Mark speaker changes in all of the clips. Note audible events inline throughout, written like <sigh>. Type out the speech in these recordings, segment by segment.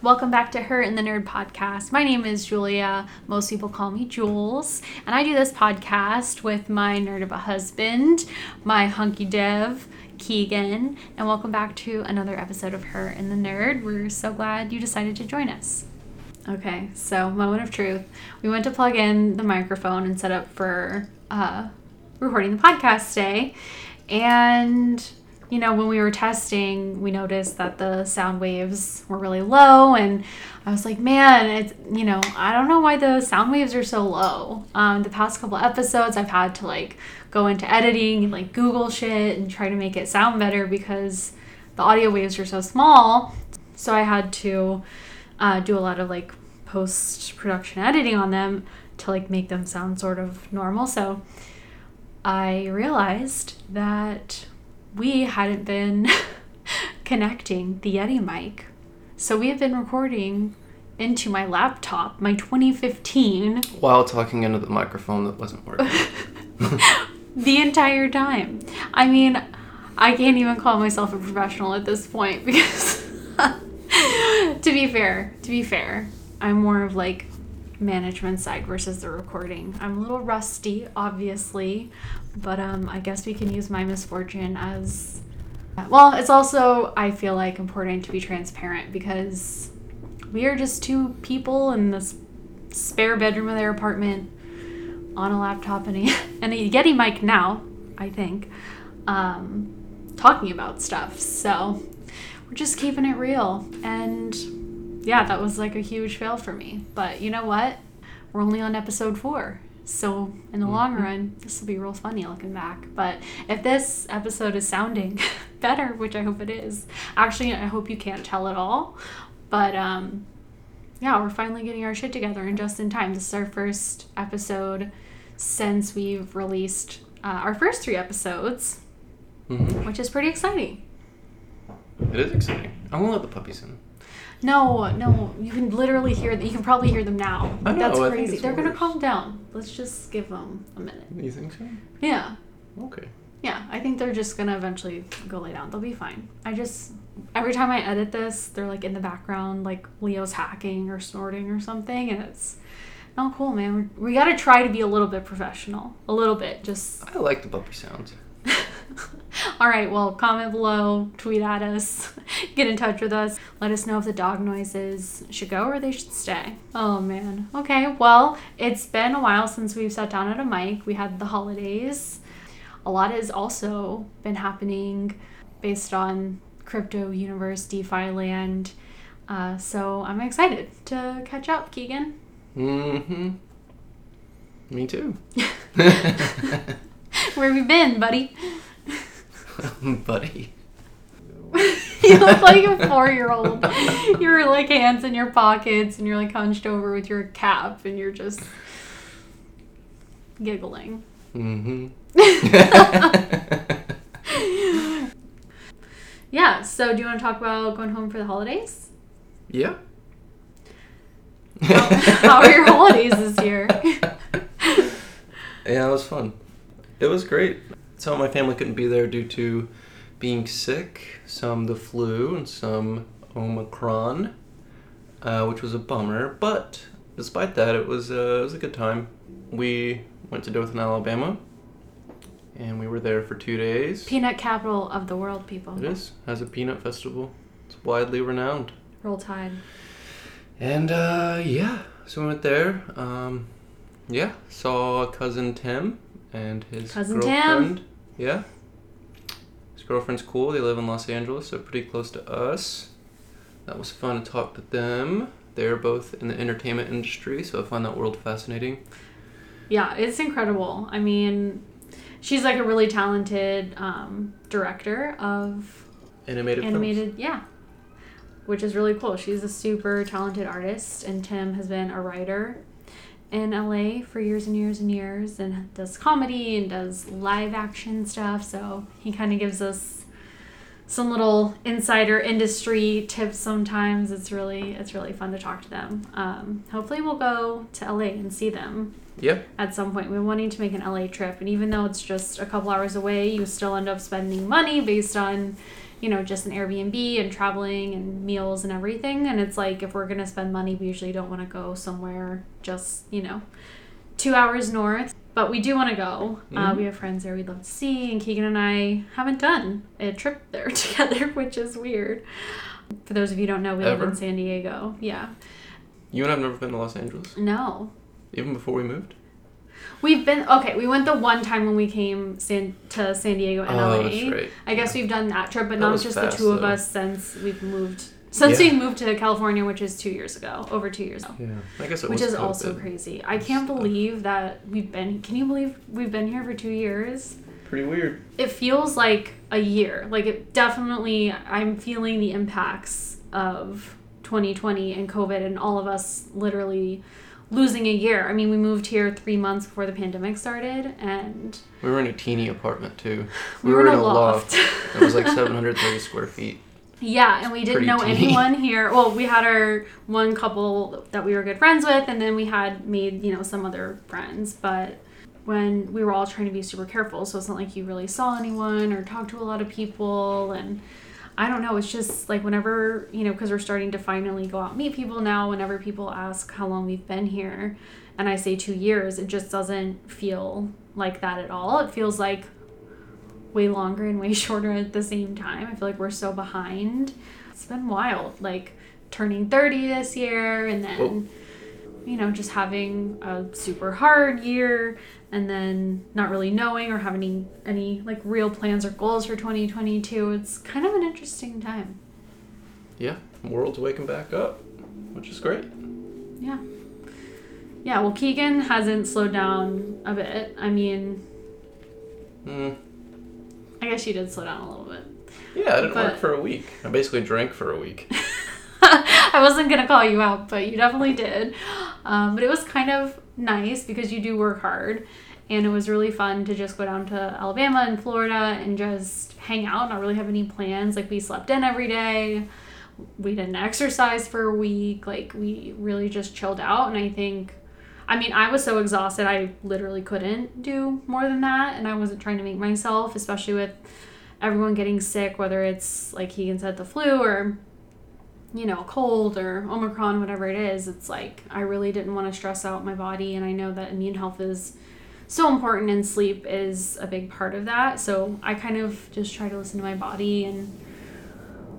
Speaker 1: Welcome back to Her and the Nerd podcast. My name is Julia. Most people call me Jules. And I do this podcast with my nerd of a husband, my hunky dev, Keegan. And welcome back to another episode of Her and the Nerd. We're so glad you decided to join us. Okay, so moment of truth. We went to plug in the microphone and set up for uh, recording the podcast today. And you know, when we were testing, we noticed that the sound waves were really low, and I was like, man, it's, you know, I don't know why the sound waves are so low. Um, the past couple episodes, I've had to like go into editing and like Google shit and try to make it sound better because the audio waves are so small. So I had to uh, do a lot of like post production editing on them to like make them sound sort of normal. So I realized that we hadn't been <laughs> connecting the Yeti mic. So we have been recording into my laptop, my 2015,
Speaker 2: While talking into the microphone that wasn't working. <laughs>
Speaker 1: the entire time. I mean, I can't even call myself a professional at this point <laughs> because, to be fair, to be fair, I'm more of like management side versus the recording. I'm a little rusty, obviously, but um, I guess we can use my misfortune as well. It's also I feel like important to be transparent because we are just two people in this spare bedroom of their apartment on a laptop and a, <laughs> and a Yeti mic now, I think, um, talking about stuff. So we're just keeping it real and yeah, that was like a huge fail for me. But you know what? We're only on episode four. So in the mm-hmm. long run, this will be real funny looking back. But if this episode is sounding <laughs> better, which I hope it is, actually I hope you can't tell at all. But um yeah, we're finally getting our shit together and just in time. This is our first episode since we've released uh, our first three episodes, mm-hmm. which is pretty exciting.
Speaker 2: It is exciting. I'm gonna let the puppies in.
Speaker 1: No, no, you can literally hear them. You can probably hear them now.
Speaker 2: I know,
Speaker 1: That's
Speaker 2: I
Speaker 1: crazy. They're gonna calm down. Let's just give them a minute.
Speaker 2: You think so?
Speaker 1: Yeah.
Speaker 2: Okay.
Speaker 1: Yeah, I think they're just gonna eventually go lay down. They'll be fine. I just every time I edit this, they're like in the background, like Leo's hacking or snorting or something, and it's not cool, man. we we got to try to be a little bit professional, a little bit. Just
Speaker 2: I like the puppy sounds. <laughs>
Speaker 1: All right, well, comment below, tweet at us, <laughs> get in touch with us. Let us know if the dog noises should go or they should stay. Oh man. Okay, well, it's been a while since we've sat down at a mic. We had the holidays. A lot has also been happening based on crypto universe, DeFi land. Uh, so I'm excited to catch up, Keegan.
Speaker 2: Mm-hmm. Me too. <laughs> <laughs>
Speaker 1: Where have you been, buddy? <laughs>
Speaker 2: buddy. <laughs>
Speaker 1: you look like a four year old. You're like hands in your pockets and you're like hunched over with your cap and you're just giggling.
Speaker 2: Mm-hmm.
Speaker 1: yeah, so do you want to talk about going home for the holidays?
Speaker 2: Yeah.
Speaker 1: How, how are your holidays this year?
Speaker 2: yeah, it was fun. It was great. Some of my family couldn't be there due to being sick, some the flu, and some Omicron, uh, which was a bummer. But despite that, it was, uh, it was a good time. We went to Dothan, Alabama, and we were there for two days.
Speaker 1: Peanut capital of the world, people.
Speaker 2: It is. Has a peanut festival. It's widely renowned.
Speaker 1: Roll Tide.
Speaker 2: And uh, yeah, so we went there. Um, yeah, saw cousin Tim and his
Speaker 1: cousin
Speaker 2: girlfriend.
Speaker 1: Tim.
Speaker 2: Yeah. His girlfriend's cool. They live in Los Angeles, so pretty close to us. That was fun to talk to them. They're both in the entertainment industry, so I find that world fascinating.
Speaker 1: Yeah, it's incredible. I mean, she's like a really talented um, director of
Speaker 2: animated
Speaker 1: animated
Speaker 2: films.
Speaker 1: yeah which is really cool she's a super talented artist and tim has been a writer in LA for years and years and years and does comedy and does live action stuff. So he kind of gives us some little insider industry tips sometimes. It's really it's really fun to talk to them. Um, hopefully we'll go to LA and see them.
Speaker 2: Yep.
Speaker 1: At some point, we're wanting to make an LA trip, and even though it's just a couple hours away, you still end up spending money based on you know, just an Airbnb and traveling and meals and everything. And it's like if we're gonna spend money, we usually don't want to go somewhere just you know, two hours north. But we do want to go. Uh,
Speaker 2: Mhm.
Speaker 1: we have friends there we'd love to see, and Keegan and I haven't done a trip there <laughs> together, which is weird. For those of you who don't know, we live in San Diego. Yeah.
Speaker 2: You and I've never been to Los Angeles,
Speaker 1: No.
Speaker 2: even before we moved.
Speaker 1: We've been okay. We went the one time when we came San, to San Diego and
Speaker 2: Oh,
Speaker 1: LA.
Speaker 2: that's right.
Speaker 1: I guess we've done that trip, but
Speaker 2: That
Speaker 1: not just
Speaker 2: fast,
Speaker 1: the two of us since we've moved. Since
Speaker 2: Yeah.
Speaker 1: we moved to California, which is two years ago, over two years ago,
Speaker 2: Yeah, I guess it
Speaker 1: which is also crazy. I can't
Speaker 2: stuff.
Speaker 1: believe that we've been. Can you believe we've been here for two years?
Speaker 2: pretty weird.
Speaker 1: It feels like a year. Like it definitely. I'm feeling the impacts of 2020 and COVID, and all of us literally losing a year. I mean, we moved here three months before the pandemic started, and
Speaker 2: We were in a teeny apartment too. <laughs>
Speaker 1: we, were, in a loft.
Speaker 2: It was like 730 <laughs> square feet.
Speaker 1: yeah, and we didn't know
Speaker 2: teeny.
Speaker 1: anyone here. Well, we had our one couple that we were good friends with, and then we had made you know some other friends, but. When we were all trying to be super careful, so it's not like you really saw anyone or talked to a lot of people, and I don't know. It's just like whenever, you know, because we're starting to finally go out and meet people now, whenever people ask how long we've been here, and I say two years, it just doesn't feel like that at all. It feels like way longer and way <laughs> shorter at the same time. I feel like we're so behind. It's been wild. Like turning 30 this year, and then, you know, just having a super hard year and then not really knowing or having any, any like real plans or goals for 2022 it's kind of an interesting time
Speaker 2: Yeah, world's waking back up, which is great.
Speaker 1: yeah yeah well keegan hasn't slowed down a bit i mean
Speaker 2: Mm.
Speaker 1: i guess you did slow down a little bit
Speaker 2: Yeah, I didn't
Speaker 1: But-
Speaker 2: work for a week. I basically drank for a week. <laughs>
Speaker 1: I wasn't gonna call you out, but you definitely did. Um, but it was kind of nice because you do work hard, and it was really fun to just go down to Alabama and Florida and just hang out. Not really have any plans. Like we slept in every day. We didn't exercise for a week. Like we really just chilled out, and I think. I mean, I was so exhausted, I literally couldn't do more than that. And I wasn't trying to make myself, especially with everyone getting sick, whether it's like Keegan said, the flu or you know, cold or Omicron, whatever it is, it's like I really didn't want to stress out my body. And I know that immune health is so important and sleep is a big part of that. So I kind of just try to listen to my body and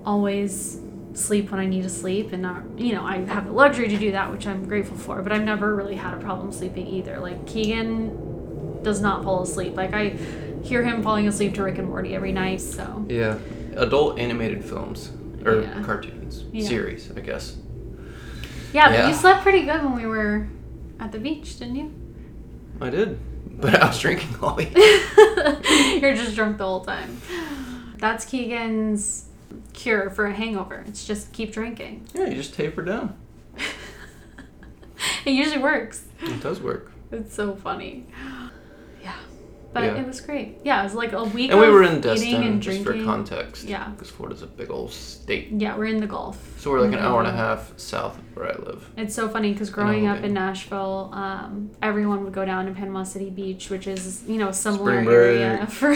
Speaker 1: always sleep when I need to sleep and not, you know, I have the luxury to do that, which I'm grateful for. But I've never really had a problem sleeping either. Like Keegan does not fall asleep. Like I hear him falling asleep to Rick and Morty every night. So
Speaker 2: Yeah, adult animated films or
Speaker 1: Yeah.
Speaker 2: cartoons
Speaker 1: Yeah.
Speaker 2: series, I guess.
Speaker 1: yeah, but
Speaker 2: Yeah.
Speaker 1: you slept pretty good when we were at the beach, didn't you?
Speaker 2: I did, but I was drinking all week. <laughs>
Speaker 1: You're just drunk the whole time. That's Keegan's cure for a hangover. It's just keep drinking.
Speaker 2: Yeah, you just taper down. <laughs>
Speaker 1: It usually works.
Speaker 2: It does work.
Speaker 1: It's so funny. But
Speaker 2: Yeah.
Speaker 1: it was great. Yeah, it was like a week
Speaker 2: And we were in Destin,
Speaker 1: and
Speaker 2: just
Speaker 1: drinking.
Speaker 2: for context.
Speaker 1: Yeah.
Speaker 2: Because Florida's a big old state.
Speaker 1: Yeah, we're in the Gulf.
Speaker 2: So we're like an hour and a half south of where I live.
Speaker 1: It's so funny because growing up in Nashville, um, everyone would go down to Panama City Beach, which is you know a similar area <laughs> for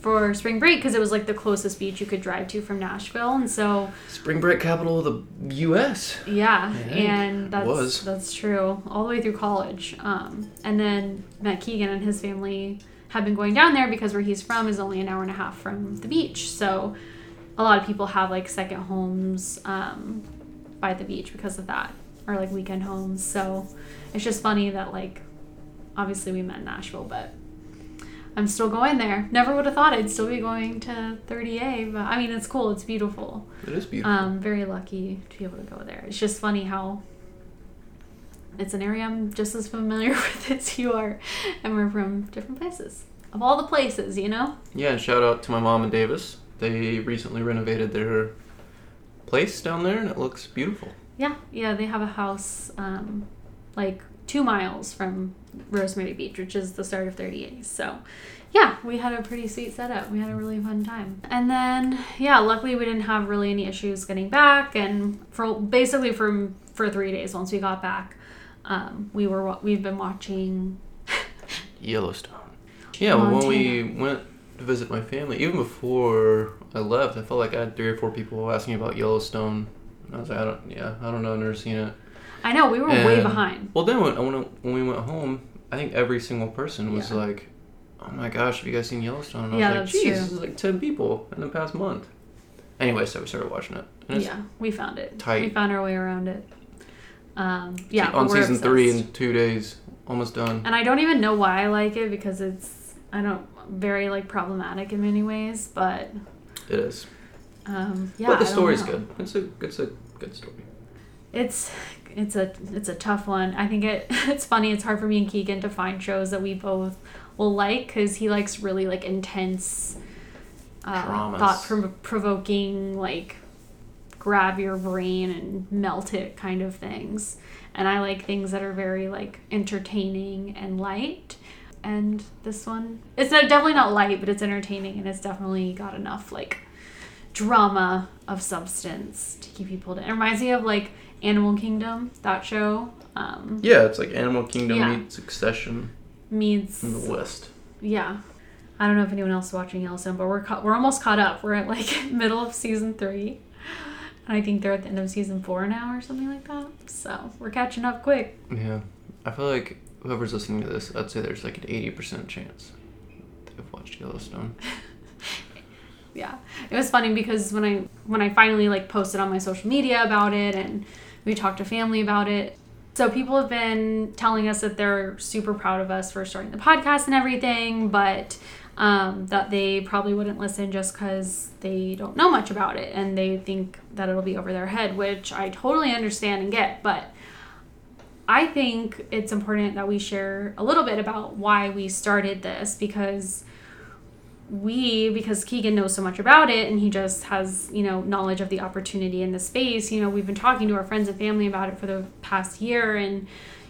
Speaker 1: for spring break because it was like the closest beach you could drive to from Nashville, and so
Speaker 2: Spring break capital of the U.S.
Speaker 1: yeah, and that's
Speaker 2: was.
Speaker 1: that's true all the way through college. Um, and then Matt Keegan and his family have been going down there because where he's from is only an hour and a half from the beach, so a lot of people have like second homes um, by the beach because of that or like weekend homes. So it's just funny that like obviously we met in nashville but i'm still going there. Never would have thought i'd still be going to 30a but i mean it's cool. It's beautiful.
Speaker 2: It is beautiful.
Speaker 1: um very lucky to be able to go there. It's just funny how it's an area i'm just as familiar <laughs> with as you are and we're from different places of all the places you know
Speaker 2: yeah, and shout out to my mom and Davis. They recently renovated their place down there, and it looks beautiful.
Speaker 1: Yeah, yeah, they have a house um, like two miles from Rosemary Beach, which is the start of 30A. So, yeah, we had a pretty sweet setup. We had a really fun time. And then, yeah, luckily we didn't have really any issues getting back. And for basically from for three days once we got back, um, we were we've been watching. <laughs>
Speaker 2: Yellowstone. Yeah, well, when we went to visit my family. Even before I left, I felt like I had three or four people asking about Yellowstone. And I was like, I don't, yeah, I don't know, never seen it.
Speaker 1: I know we were way behind.
Speaker 2: Well, then when, when when we went home, I think every single person was
Speaker 1: Yeah.
Speaker 2: like, "Oh my gosh, have you guys seen Yellowstone?" And I
Speaker 1: Yeah,
Speaker 2: was like,
Speaker 1: that's
Speaker 2: "Geez,
Speaker 1: true.
Speaker 2: this is like ten people in the past month." Anyway, so we started watching it. And
Speaker 1: Yeah, we found it.
Speaker 2: tight.
Speaker 1: We found our way around it. Um, yeah,
Speaker 2: on season three in two days, almost done.
Speaker 1: And I don't even know why I like it because it's I don't very like problematic in many ways, but
Speaker 2: It is,
Speaker 1: um, yeah.
Speaker 2: but the story's good. It's a it's a good story.
Speaker 1: It's it's a it's a tough one. I think it <laughs> it's funny. It's hard for me and Keegan to find shows that we both will like because he likes really like intense, uh, thought provoking like grab your brain and melt it kind of things. And I like things that are very like entertaining and light. And this one, it's not, definitely not light, but it's entertaining and it's definitely got enough like drama of substance to keep people. It reminds me of like Animal Kingdom, that show. Um,
Speaker 2: Yeah, it's like Animal Kingdom
Speaker 1: Yeah.
Speaker 2: meets Succession
Speaker 1: meets
Speaker 2: in the West.
Speaker 1: yeah. I don't know if anyone else is watching Yellowstone, but we're ca- we're almost caught up. We're at like <laughs> middle of season three, I think they're at the end of season four now or something like that. So we're catching up quick.
Speaker 2: Yeah, I feel like whoever's listening to this, I'd say there's like an eighty percent chance they've watched Yellowstone. <laughs>
Speaker 1: Yeah, it was funny because when I when I finally like posted on my social media about it and we talked to family about it. So people have been telling us that they're super proud of us for starting the podcast and everything, but um, that they probably wouldn't listen just because they don't know much about it and they think that it'll be over their head, which I totally understand and get. But I think it's important that we share a little bit about why we started this because we because Keegan knows so much about it and he just has, you know, knowledge of the opportunity in the space, you know, we've been talking to our friends and family about it for the past year and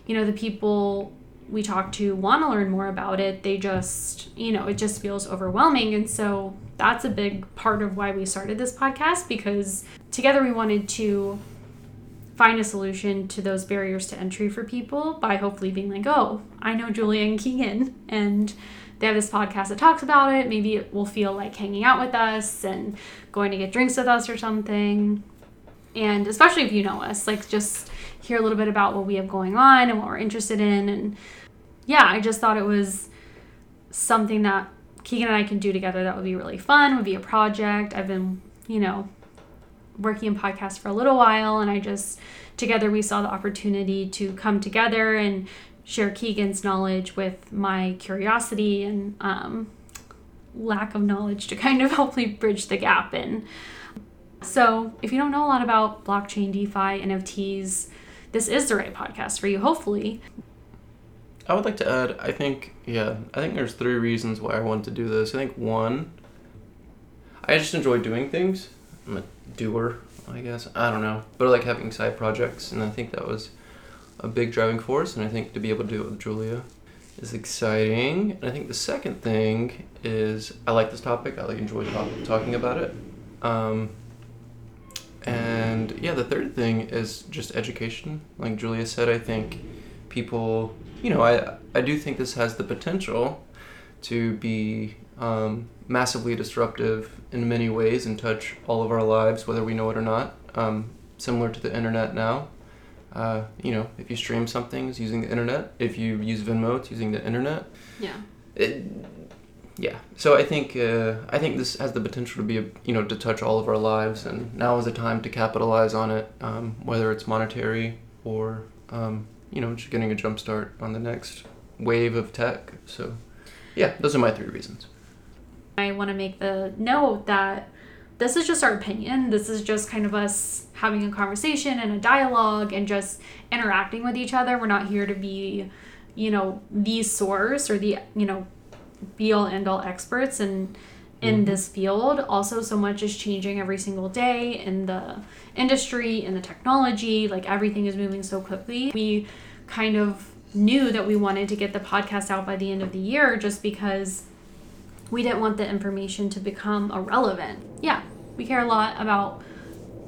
Speaker 1: you know, the people we talk to want to learn more about it. They just, you know, it just feels overwhelming and so that's a big part of why we started this podcast because together we wanted to find a solution to those barriers to entry for people by hopefully being like, oh, I know Julia and Keegan, and they have this podcast that talks about it. Maybe it will feel like hanging out with us and going to get drinks with us or something. And especially if you know us, like just hear a little bit about what we have going on and what we're interested in. And yeah, I just thought it was something that Keegan and I can do together that would be really fun, would be a project. I've been, you know, working in podcasts for a little while and I just together we saw the opportunity to come together and share Keegan's knowledge with my curiosity and um, lack of knowledge to <laughs> kind of hopefully bridge the gap and so if you don't know a lot about blockchain DeFi NFTs this is the right podcast for you hopefully
Speaker 2: I would like to add, I think, yeah, I think there's three reasons why I wanted to do this. I think one, I just enjoy doing things. I'm a doer, I guess. I don't know. But I like having side projects, and I think that was a big driving force, and I think to be able to do it with Julia is exciting. And I think the second thing is I like this topic. I like enjoy talk- talking about it. Um, and yeah, the third thing is just education. Like Julia said, I think people, you know, I I do think this has the potential to be um, massively disruptive in many ways and touch all of our lives, whether we know it or not. Um, similar to the internet now. Uh, you know, if you stream something, it's using the internet. If you use Venmo, it's using the internet.
Speaker 1: yeah
Speaker 2: It, yeah. So I think uh, I think this has the potential to be a, you know to touch all of our lives, and now is the time to capitalize on it, um, whether it's monetary or um, you know just getting a jump start on the next wave of tech. So yeah, those are my three reasons.
Speaker 1: I want to make the note that this is just our opinion. This is just kind of us having a conversation and a dialogue and just interacting with each other. We're not here to be, you know, the source or the, you know, be all end all experts in in
Speaker 2: Mhm.
Speaker 1: this field. Also, so much is changing every single day in the industry, in the technology. Like everything is moving so quickly. We kind of knew that we wanted to get the podcast out by the end of the year just because we didn't want the information to become irrelevant. Yeah, we care a lot about,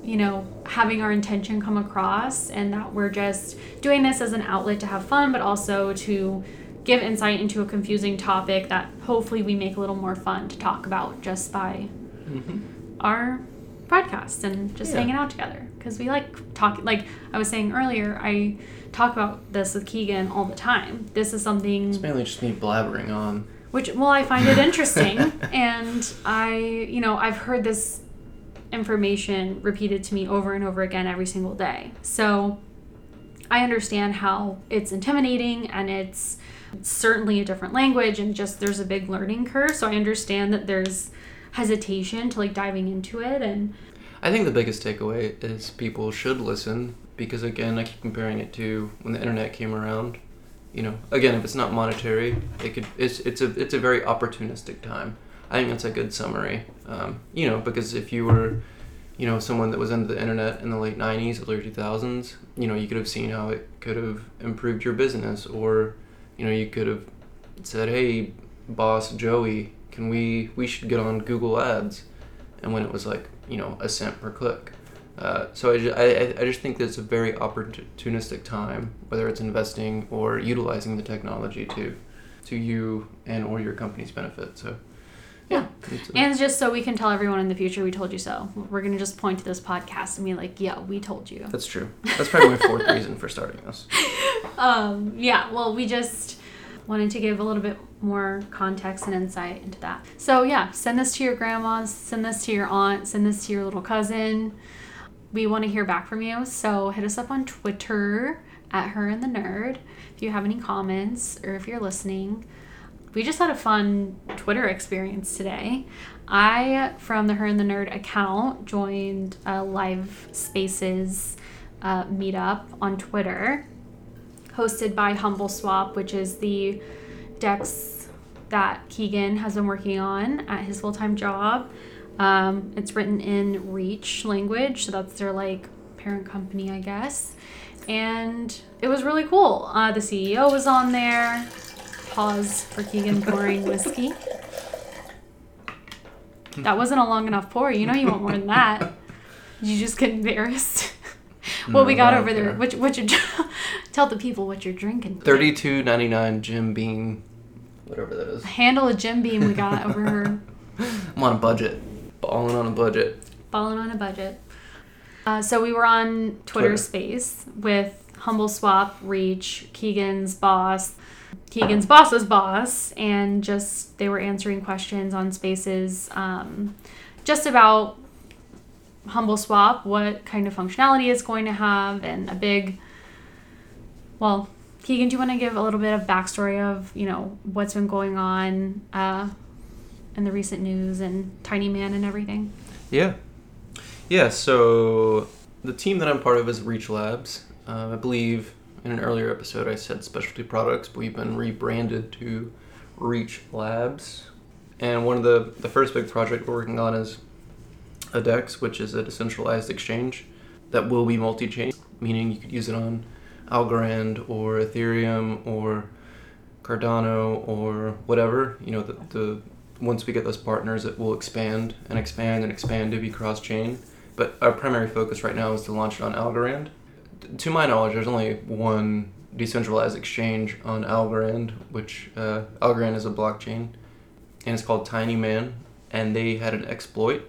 Speaker 1: you know, having our intention come across and that we're just doing this as an outlet to have fun, but also to give insight into a confusing topic that hopefully we make a little more fun to talk about just by
Speaker 2: hmm
Speaker 1: our podcast and just
Speaker 2: Yeah.
Speaker 1: hanging out together. Because we like talking like i was saying earlier i talk about this with keegan all the time. This is something
Speaker 2: It's mainly just me blabbering on.
Speaker 1: which well i find it <laughs> interesting. <laughs> And i you know i've heard this information repeated to me over and over again every single day. So i understand how it's intimidating and it's certainly a different language and just there's a big learning curve so i understand that there's hesitation to like diving into it and
Speaker 2: I think the biggest takeaway is people should listen because again, I keep comparing it to when the internet came around. You know, again, if it's not monetary, it could. It's it's a it's a very opportunistic time. I think that's a good summary. Um, you know, because if you were, you know, someone that was into the internet in the late '90s, early 2000s, you know, you could have seen how it could have improved your business, or, you know, you could have said, "Hey, boss Joey, can we we should get on Google Ads," and when it was like you know a cent per click. Uh, so I, ju- I, I- I just think that it's a very opportunistic time, whether it's investing or utilizing the technology to to you and or your company's benefit. So yeah, it's
Speaker 1: and just so we can tell everyone in the future we told you so we're gonna just point to this podcast and be like yeah we told you
Speaker 2: that's true. That's probably my fourth reason for starting this. <laughs>
Speaker 1: um, yeah, well, we just wanted to give a little bit more context and insight into that. So, yeah, send this to your grandmas, send this to your aunt, send this to your little cousin. We want to hear back from you. So, hit us up on Twitter at Her and the Nerd if you have any comments or if you're listening. We just had a fun Twitter experience today. I, from the Her and the Nerd account, joined a live spaces uh, meetup on Twitter hosted by HumbleSwap, which is the Dex that Keegan has been working on at his full time job. Um, it's written in Reach language, so that's their like parent company, I guess. And it was really cool. Uh, the CEO was on there. Pause for Keegan pouring whiskey. That wasn't a long enough pour. You know you want more than that. You just get embarrassed. <laughs> what we got over there? What what you <laughs> tell the people what you're drinking?
Speaker 2: Thirty-two ninety-nine Jim Beam, whatever that is.
Speaker 1: Handle a Jim Beam we got over her <laughs>
Speaker 2: I'm on a budget, balling on a budget.
Speaker 1: balling on a budget. Uh, so we were on Twitter,
Speaker 2: Twitter.
Speaker 1: Space with HumbleSwap, Reach, Keegan's boss, Keegan's boss's boss, and just they were answering questions on Spaces, um, just about HumbleSwap, what kind of functionality it's going to have, and a big. Well, Keegan, do you want to give a little bit of backstory of you know what's been going on uh, in the recent news and Tinyman and everything?
Speaker 2: Yeah. Yeah, so the team that I'm part of is Reach Labs. Um, I believe in an earlier episode I said specialty products, but we've been rebranded to Reach Labs. And one of the, the first big project we're working on is a DEX, which is a decentralized exchange that will be multi chain, meaning you could use it on Algorand or Ethereum or Cardano or whatever. You know, the, the once we get those partners, it will expand and expand and expand to be cross chain. But our primary focus right now is to launch it on Algorand. To my knowledge, there's only one decentralized exchange on Algorand, which uh, Algorand is a blockchain, and it's called Tinyman. And they had an exploit.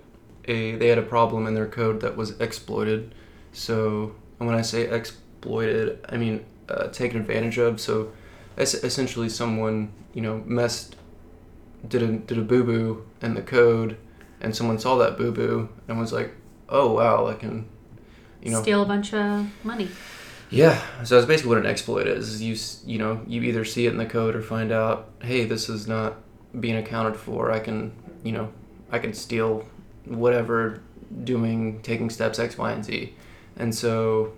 Speaker 2: A, they had a problem in their code that was exploited. So, and when I say exploited, I mean uh, taken advantage of. So, es- essentially, someone you know messed did a did a boo boo in the code, and someone saw that boo boo and was like, "Oh wow, I can," you know.
Speaker 1: steal a bunch of money.
Speaker 2: Yeah, so that's basically what an exploit is. is You you know you either see it in the code or find out, hey, this is not being accounted for. I can you know I can steal whatever, doing taking steps X, Y, and Z, and so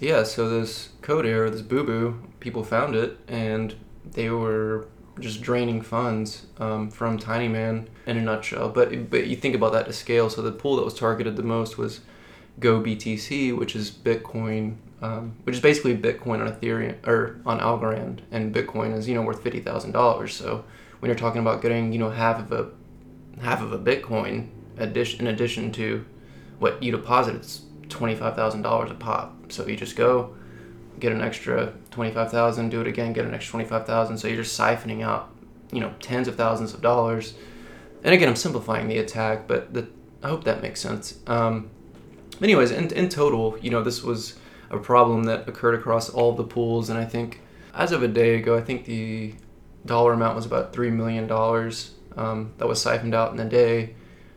Speaker 2: yeah, so this code error, this boo boo, people found it and they were just draining funds um, from Tinyman in a nutshell. But but you think about that to scale. So the pool that was targeted the most was goBTC, which is Bitcoin, um, which is basically Bitcoin on Ethereum or on Algorand, and Bitcoin is you know worth fifty thousand dollars. So when you're talking about getting you know half of a half of a Bitcoin addition in addition to what you deposit, it's twenty five thousand dollars a pop. So you just go get an extra 25,000, do it again, get an extra 25,000. So you're just siphoning out, you know, tens of thousands of dollars. And again, I'm simplifying the attack, but the, I hope that makes sense. Um, anyways, in, in total, you know, this was a problem that occurred across all the pools, and I think as of a day ago, I think the dollar amount was about $3 million um, that was siphoned out in a day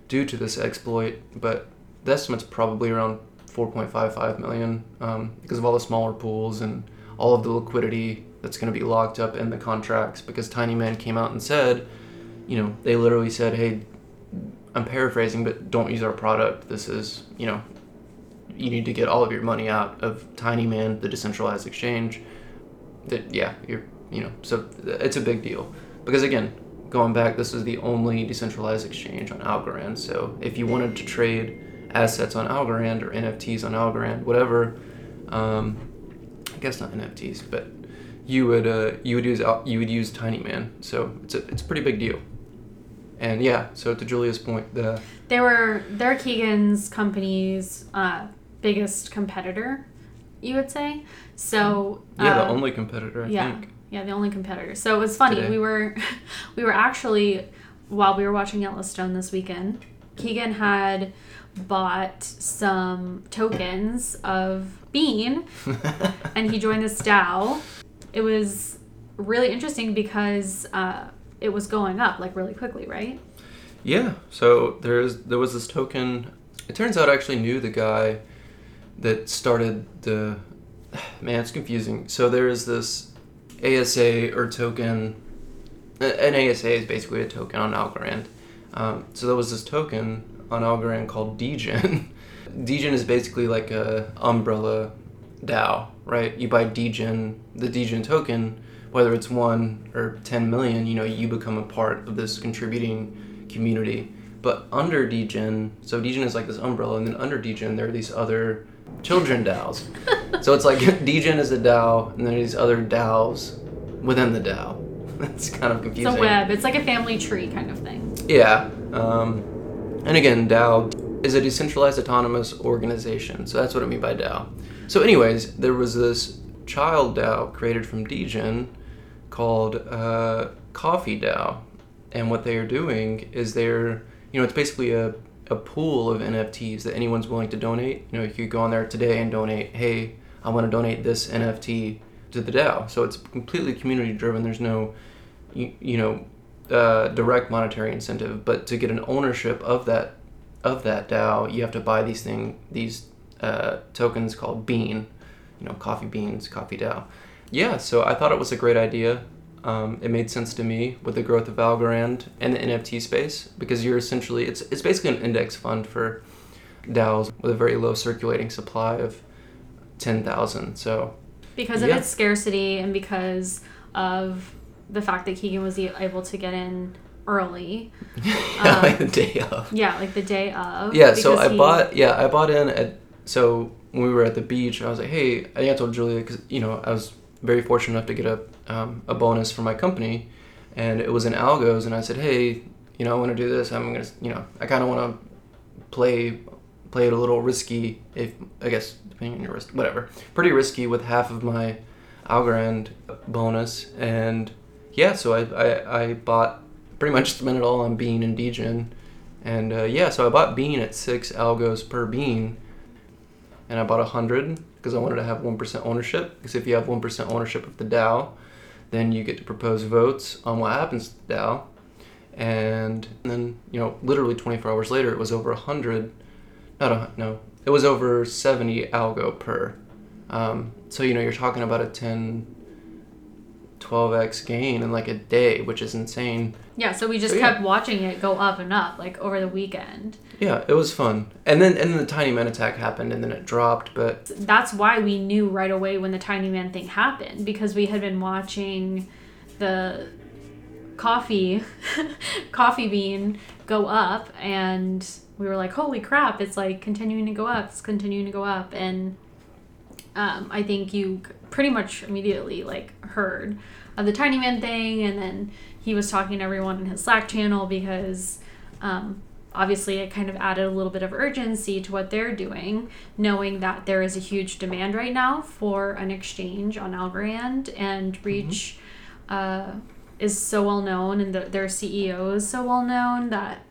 Speaker 2: due to this exploit, but the estimate's probably around 4.55 million um, because of all the smaller pools and all of the liquidity that's going to be locked up in the contracts because Tinyman came out and said, you know, they literally said, hey, I'm paraphrasing, but don't use our product. This is, you know, you need to get all of your money out of Tinyman, the decentralized exchange. That yeah, you're you know, so it's a big deal because again, going back, this is the only decentralized exchange on Algorand. So if you wanted to trade assets on Algorand or NFTs on Algorand, whatever, um, I guess not NFTs, but you would uh, you would use you would use Tinyman. So it's a it's a pretty big deal. And yeah, so to Julia's point, the
Speaker 1: they were they're Keegan's companies, uh, biggest competitor, you would say. So
Speaker 2: yeah, the uh, only competitor, I
Speaker 1: yeah,
Speaker 2: think.
Speaker 1: Yeah, the only competitor. So it was funny. Today. We were <laughs> we were actually while we were watching Yellowstone this weekend, Keegan had bought some tokens of Bean <laughs> and he joined this DAO. It was really interesting because uh, it was going up like really quickly, right?
Speaker 2: Yeah. So there's there was this token. It turns out I actually knew the guy that started the. <sighs> Man, it's confusing. So there is this ASA or token. An ASA is basically a token on Algorand. Um, so there was this token on Algorand called dgen <laughs> dgen is basically like a umbrella DAO, right? You buy dgen the dgen token, whether it's one or 10 million, you know, you become a part of this contributing community. But under dgen so dgen is like this umbrella, and then under dgen there are these other children DAOs. so it's like <laughs> Degen is a DAO, and then these other DAOs within the DAO. <laughs> That's kind of confusing.
Speaker 1: It's a web. It's like a family tree kind of thing.
Speaker 2: Yeah. Um, and again, DAO is a decentralized autonomous organization. So that's what I mean by DAO. So, anyways, there was this child DAO created from Degen called uh, Coffee DAO. And what they are doing is they're, you know, it's basically a, a pool of NFTs that anyone's willing to donate. You know, you could go on there today and donate, hey, I want to donate this NFT to the DAO. So it's completely community driven. There's no, you, you know, uh, direct monetary incentive, but to get an ownership of that of that DAO, you have to buy these thing these uh, tokens called Bean, you know, coffee beans, coffee DAO. Yeah, so I thought it was a great idea. Um, it made sense to me with the growth of Algorand and the NFT space because you're essentially it's it's basically an index fund for DAOs with a very low circulating supply of ten thousand. So
Speaker 1: because of yeah. its scarcity and because of the fact that Keegan was able to get in early. <laughs>
Speaker 2: yeah, um, like the day of.
Speaker 1: Yeah, like the day of.
Speaker 2: Yeah, so I he... bought. Yeah, I bought in at. So when we were at the beach, I was like, "Hey," I think I told Julia because you know I was very fortunate enough to get a um, a bonus for my company, and it was in algos, and I said, "Hey, you know, I want to do this. I'm gonna, you know, I kind of want to play play it a little risky. If I guess depending on your risk, whatever, pretty risky with half of my Algorand bonus and yeah, so I, I, I bought pretty much spent it all on bean and degen. And uh, yeah, so I bought bean at six algos per bean. And I bought a hundred because I wanted to have one percent ownership. Because if you have one percent ownership of the DAO, then you get to propose votes on what happens to the DAO. And then you know, literally 24 hours later, it was over a hundred. Not a no, it was over 70 algo per. Um, so you know, you're talking about a 10 12x gain in like a day, which is insane.
Speaker 1: Yeah, so we just so, kept yeah. watching it go up and up like over the weekend.
Speaker 2: Yeah, it was fun. And then and then the Tinyman attack happened and then it dropped, but
Speaker 1: that's why we knew right away when the Tinyman thing happened because we had been watching the coffee <laughs> coffee bean go up and we were like, "Holy crap, it's like continuing to go up. It's continuing to go up." And um, I think you pretty much immediately like heard of the Tinyman thing, and then he was talking to everyone in his Slack channel because um, obviously it kind of added a little bit of urgency to what they're doing, knowing that there is a huge demand right now for an exchange on Algorand and Reach uh, is so well known and the, their CEO is so well known that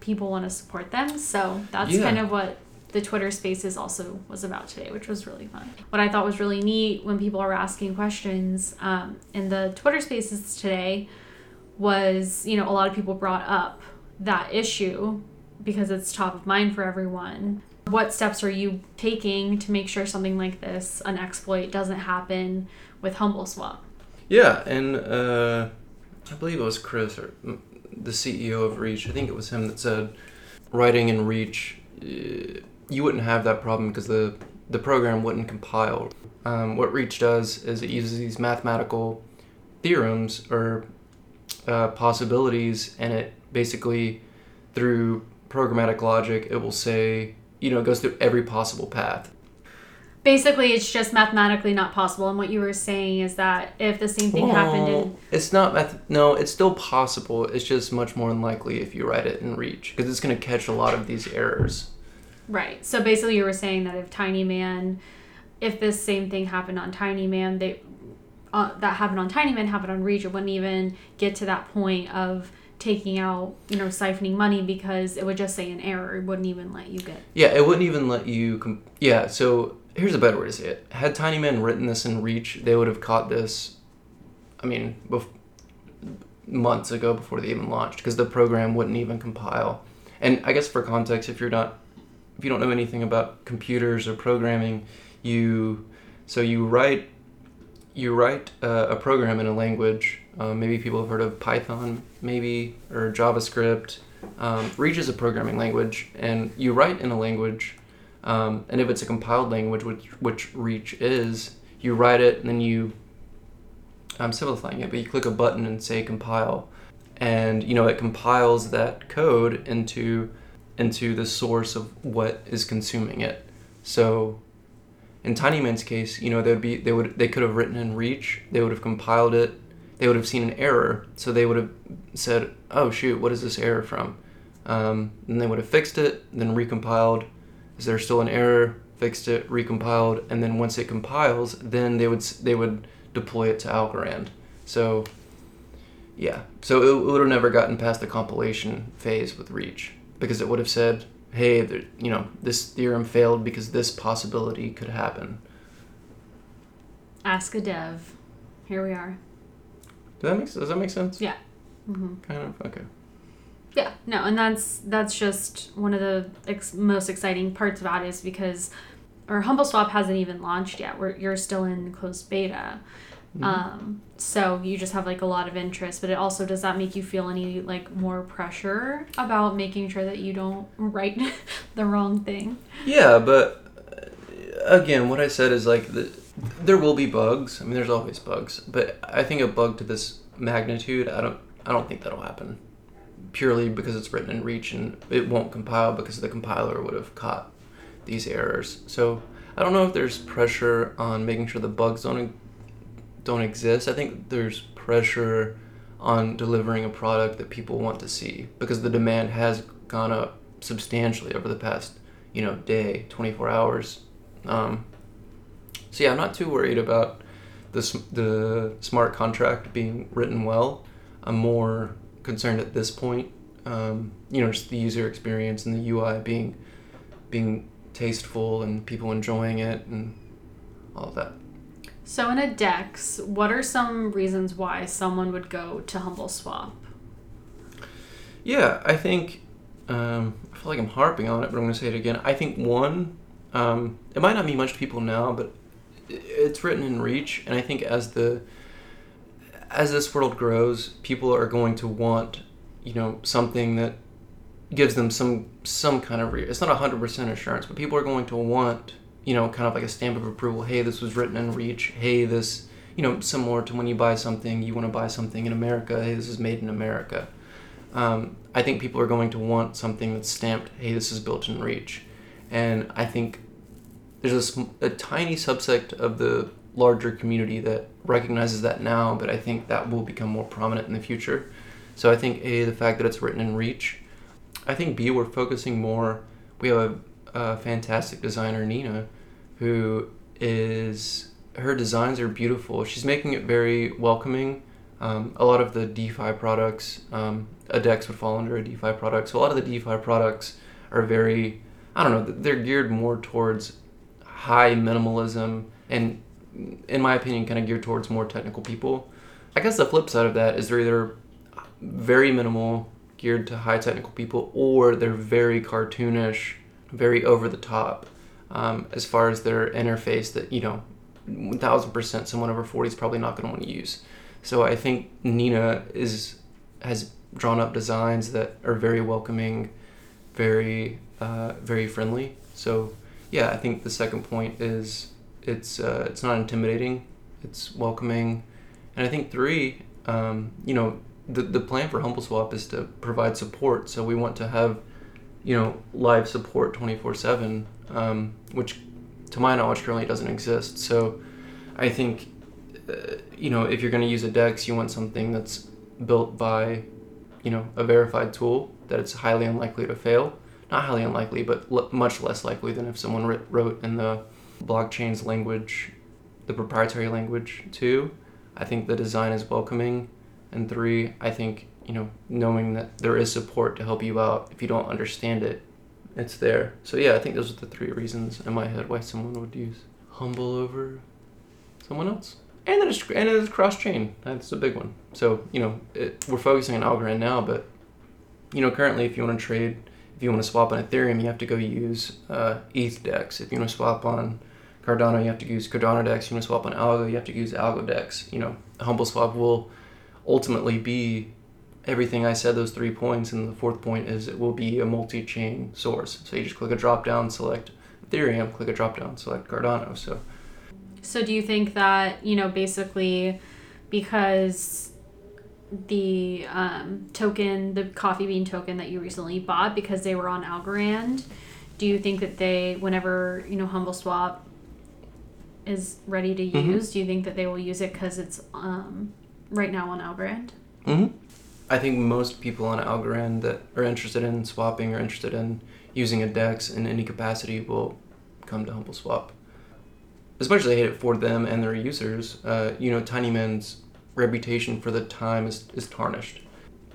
Speaker 1: people want to support them. So that's
Speaker 2: Yeah.
Speaker 1: kind of what the Twitter Spaces also was about today, which was really fun. What I thought was really neat when people are asking questions um, in the Twitter Spaces today was, you know, a lot of people brought up that issue because it's top of mind for everyone. What steps are you taking to make sure something like this, an exploit, doesn't happen with HumbleSwap?
Speaker 2: Yeah, and uh, I believe it was Chris or mm, the CEO of Reach. I think it was him that said, writing in Reach, uh, you wouldn't have that problem because the the program wouldn't compile. Um, what Reach does is it uses these mathematical theorems or uh, possibilities, and it basically through programmatic logic, it will say, you know, it goes through every possible path.
Speaker 1: Basically, it's just mathematically not possible. And what you were saying is that if the same thing happened in
Speaker 2: It's not math. No, it's still possible. It's just much more unlikely if you write it in Reach because it's going to catch a lot of these errors.
Speaker 1: Right. So basically, you were saying that if Tinyman, if this same thing happened on Tinyman, they uh, that happened on Tinyman happened on Reach, it wouldn't even get to that point of taking out, you know, siphoning money because it would just say an error. It wouldn't even let you get.
Speaker 2: Yeah, it wouldn't even let you. Com- yeah, so here's a better way to say it. Had Tinyman written this in Reach, they would have caught this. I mean, bef- months ago before they even launched, because the program wouldn't even compile. And I guess for context, if you're not, if you don't know anything about computers or programming, you, so you write, you write uh, a program in a language. Uh, maybe people have heard of Python, maybe or JavaScript. Um, Reach is a programming language, and you write in a language. Um, and if it's a compiled language, which which Reach is, you write it and then you. I'm simplifying it, but you click a button and say compile, and you know it compiles that code into into the source of what is consuming it. So, in Tinyman's case, you know they would be they would they could have written in Reach, they would have compiled it, they would have seen an error, so they would have said, "Oh shoot, what is this error from?" Um, and they would have fixed it, then recompiled. Is there still an error? Fixed it, recompiled, and then once it compiles, then they would they would deploy it to Algorand. So, yeah, so it, would have never gotten past the compilation phase with Reach because it would have said, "Hey, there, you know, this theorem failed because this possibility could happen."
Speaker 1: Ask a dev. Here we are.
Speaker 2: Does that make does that make sense?
Speaker 1: Yeah. hmm
Speaker 2: Kind of. Okay.
Speaker 1: Yeah, no, and that's that's just one of the ex- most exciting parts about it is because our HumbleSwap hasn't even launched yet. We're you're still in closed beta, um, so you just have like a lot of interest. But it also does that make you feel any like more pressure about making sure that you don't write <laughs> the wrong thing?
Speaker 2: Yeah, but uh, again, what I said is like the, there will be bugs. I mean, there's always bugs, but I think a bug to this magnitude, I don't, I don't think that'll happen. Purely because it's written in Reach and it won't compile because the compiler would have caught these errors. So I don't know if there's pressure on making sure the bugs don't don't exist. I think there's pressure on delivering a product that people want to see because the demand has gone up substantially over the past you know day 24 hours um, so yeah i'm not too worried about the, the smart contract being written well i'm more concerned at this point um, you know just the user experience and the ui being being tasteful and people enjoying it and all of that
Speaker 1: So in a Dex, what are some reasons why someone would go to HumbleSwap?
Speaker 2: Yeah, I think um, I feel like I'm harping on it, but I'm going to say it again. I think one, um, it might not mean much to people now, but it's written in Reach, and I think as the as this world grows, people are going to want, you know, something that gives them some some kind of re- it's not hundred percent assurance, but people are going to want, you know, kind of like a stamp of approval. Hey, this was written in Reach. Hey, this, you know, similar to when you buy something, you want to buy something in America. Hey, this is made in America um, I think people are going to want something that's stamped, hey, this is built in Reach. And I think there's a, a tiny subsect of the larger community that recognizes that now, but I think that will become more prominent in the future. So I think, A, the fact that it's written in Reach, I think B, we're focusing more. We have a, a fantastic designer, Nina, who is her designs are beautiful. She's making it very welcoming. Um, a lot of the DeFi products, um, a DEX would fall under a DeFi product. So a lot of the DeFi products are very, I don't know, they're geared more towards high minimalism and, in my opinion, kind of geared towards more technical people. I guess the flip side of that is they're either very minimal, geared to high technical people, or they're very cartoonish, very over the top um, as far as their interface that, you know, 1000% someone over 40 is probably not going to want to use. So I think Nina is has drawn up designs that are very welcoming, very uh, very friendly. So yeah, I think the second point is it's uh, it's not intimidating, it's welcoming, and I think three, um, you know, the the plan for HumbleSwap is to provide support. So we want to have, you know, live support twenty four seven, um, which to my knowledge currently doesn't exist. So I think, uh, you know, if you're going to use a DEX, you want something that's built by, you know, a verified tool that it's highly unlikely to fail. Not highly unlikely, but l- much less likely than if someone writ- wrote in the blockchain's language, the proprietary language too. I think the design is welcoming. And three, I think, you know, knowing that there is support to help you out if you don't understand it, it's there. So yeah, I think those are the three reasons in my head why someone would use humble over someone else. And then it's and it's cross chain. That's a big one. So you know it, we're focusing on Algorand now, but you know currently if you want to trade, if you want to swap on Ethereum, you have to go use uh, ETH Dex. If you want to swap on Cardano, you have to use Cardano Dex. If you want to swap on Algo, you have to use Algo Dex. You know, HumbleSwap will ultimately be everything I said. Those three points, and the fourth point is it will be a multi-chain source. So you just click a drop down, select Ethereum, click a drop down, select Cardano. So
Speaker 1: So do you think that, you know, basically because the um, token, the coffee bean token that you recently bought, because they were on Algorand, do you think that they, whenever, you know, HumbleSwap is ready to
Speaker 2: Mhm.
Speaker 1: use, do you think that they will use it because it's um, right now on Algorand?
Speaker 2: hmm I think most people on Algorand that are interested in swapping or interested in using a DEX in any capacity will come to HumbleSwap. Especially I hate it for them and their users, uh, you know, Tinyman's reputation for the time is, is tarnished.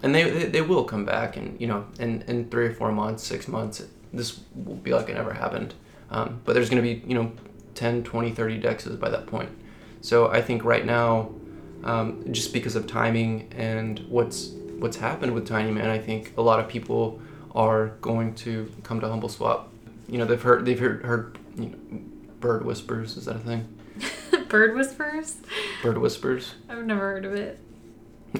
Speaker 2: And they, they, they will come back and, you know, in, in three or four months, six months, this will be like it never happened. Um, but there's going to be, you know, 10, 20, 30 DEXs by that point. So I think right now, um, just because of timing and what's what's happened with Tinyman, I think a lot of people are going to come to HumbleSwap. You know, they've heard they've heard, heard you know, bird whispers. Is that a thing? <laughs>
Speaker 1: Bird Whispers?
Speaker 2: Bird whispers.
Speaker 1: I've never heard of it.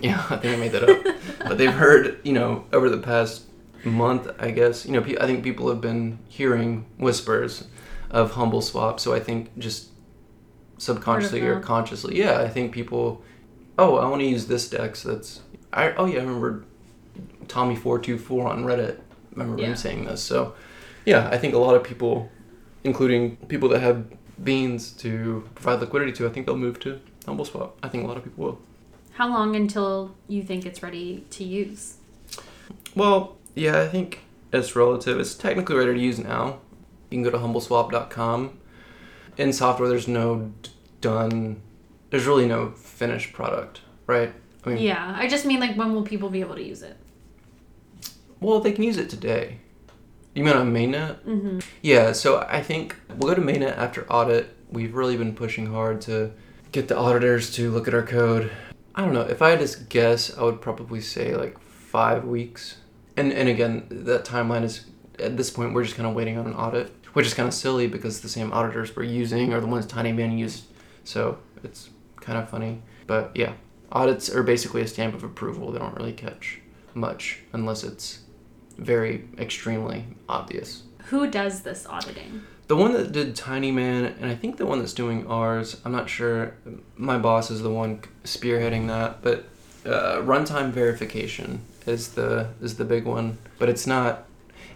Speaker 2: Yeah, I think I made that up. but they've <laughs> heard, you know, over the past month, I guess. You know, I think people have been hearing whispers of HumbleSwap. So I think just subconsciously or consciously, yeah, I think people. Oh, I want to use this dex. That's I. Oh yeah, I remember Tommy four two four on Reddit. I remember
Speaker 1: Yeah.
Speaker 2: him saying this. So yeah, I think a lot of people, including people that have beans to provide liquidity to, I think they'll move to HumbleSwap. I think a lot of people will.
Speaker 1: How long until you think it's ready to use?
Speaker 2: Well, yeah, I think it's relative. It's technically ready to use now. You can go to humbleswap.com. In software, there's no done, there's really no finished product, right? I mean,
Speaker 1: Yeah, I just mean like when will people be able to use it?
Speaker 2: well, they can use it today. You mean on mainnet?
Speaker 1: Mm-hmm.
Speaker 2: Yeah, so I think we'll go to mainnet after audit. We've really been pushing hard to get the auditors to look at our code. I don't know. If I had to guess, I would probably say like five weeks. And and again, that timeline is at this point we're just kind of waiting on an audit, which is kind of silly because the same auditors we're using are the ones Tinyman used. So it's kind of funny. But yeah, audits are basically a stamp of approval. They don't really catch much unless it's very extremely obvious.
Speaker 1: Who does this auditing?
Speaker 2: The one that did Tinyman, and I think the one that's doing ours, I'm not sure. My boss is the one spearheading that, but uh, runtime verification is the is the big one. But it's not.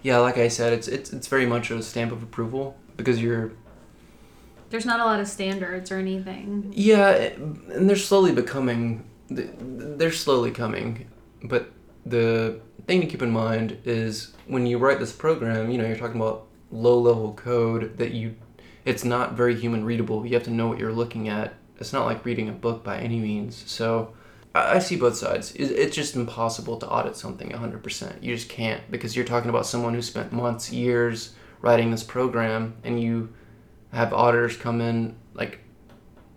Speaker 2: Yeah, like I said, it's it's it's very much a stamp of approval because you're.
Speaker 1: There's not a lot of standards or anything.
Speaker 2: Yeah, and they're slowly becoming. They're slowly coming, but the thing to keep in mind is when you write this program, you know, you're talking about low level code that you it's not very human readable. You have to know what you're looking at. It's not like reading a book by any means. So I, I see both sides. It, it's just impossible to audit something 100%. You just can't because you're talking about someone who spent months, years writing this program and you have auditors come in like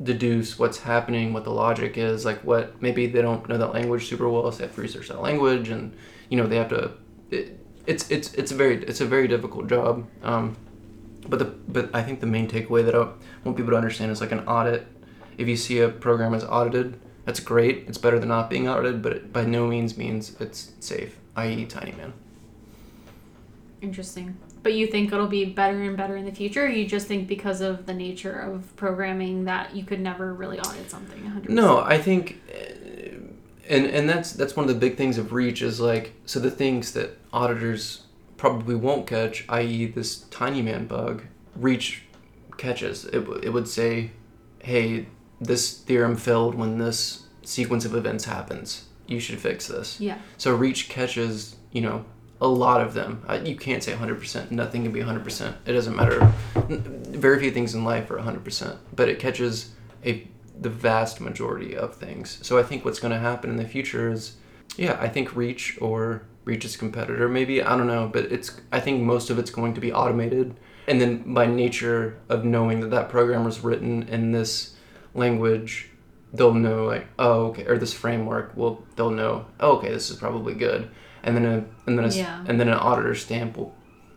Speaker 2: deduce what's happening, what the logic is, like what maybe they don't know that language super well, so they have to research that language, and you know they have to. It, it's it's it's a very it's a very difficult job. Um, but the but I think the main takeaway that I want people to understand is like an audit. If you see a program is audited, that's great. It's better than not being audited, but it by no means means it's safe. I.e., Tinyman.
Speaker 1: Interesting. But you think it'll be better and better in the future? Or you just think because of the nature of programming that you could never really audit something 100%?
Speaker 2: No, I think, and and that's that's one of the big things of Reach is like so the things that auditors probably won't catch, i.e., this Tinyman bug, Reach catches. It it would say, hey, this theorem failed when this sequence of events happens. You should fix this.
Speaker 1: Yeah.
Speaker 2: So Reach catches, you know, a lot of them. You can't say 100%. Nothing can be 100%. It doesn't matter. Very few things in life are 100%, but it catches a the vast majority of things. So I think what's going to happen in the future is yeah, I think Reach or Reach's competitor maybe, I don't know, but it's I think most of it's going to be automated. And then by nature of knowing that that program was written in this language, they'll know like, oh, okay, or this framework, well, they'll know, oh, okay, this is probably good and then a and then a,
Speaker 1: Yeah.
Speaker 2: and then an auditor stamp will,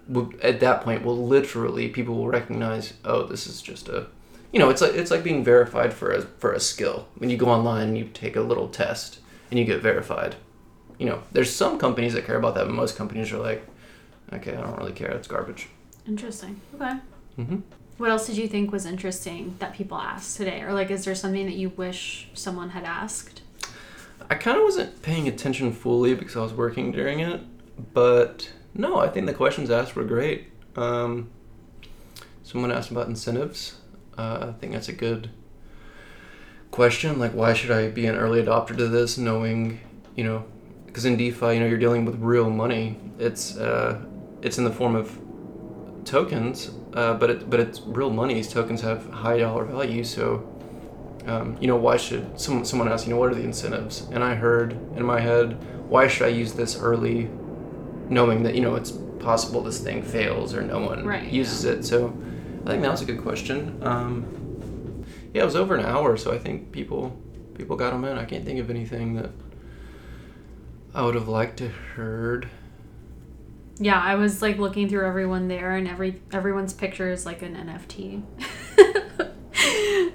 Speaker 2: will at that point will literally people will recognize oh this is just a you know it's like it's like being verified for a for a skill when you go online and you take a little test and you get verified you know there's some companies that care about that but most companies are like okay I don't really care it's garbage
Speaker 1: Interesting. Okay.
Speaker 2: hmm
Speaker 1: What else did you think was interesting that people asked today? Or like is there something that you wish someone had asked?
Speaker 2: I kind of wasn't paying attention fully because I was working during it, but no, I think the questions asked were great. Um, someone asked about incentives. Uh, I think that's a good question. Like, why should I be an early adopter to this, knowing, you know, because in DeFi, you know, you're dealing with real money. It's uh, it's in the form of tokens, uh, but it but it's real money. These tokens have high dollar value, so um, you know, why should someone someone ask, you know, what are the incentives? And I heard in my head, why should I use this early, knowing that you know it's possible this thing fails or no one
Speaker 1: Right,
Speaker 2: uses it. So I think that was a good question. Um, yeah, it was over an hour, so I think people people got them in. I can't think of anything that I would have liked to heard.
Speaker 1: Yeah, I was like looking through everyone there and every everyone's picture is like an NFT. <laughs>